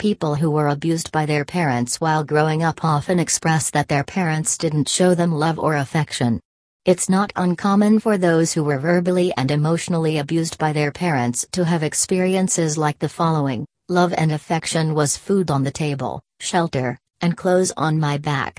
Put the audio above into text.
People who were abused by their parents while growing up often express that their parents didn't show them love or affection. It's not uncommon for those who were verbally and emotionally abused by their parents to have experiences like the following love and affection was food on the table, shelter, and clothes on my back.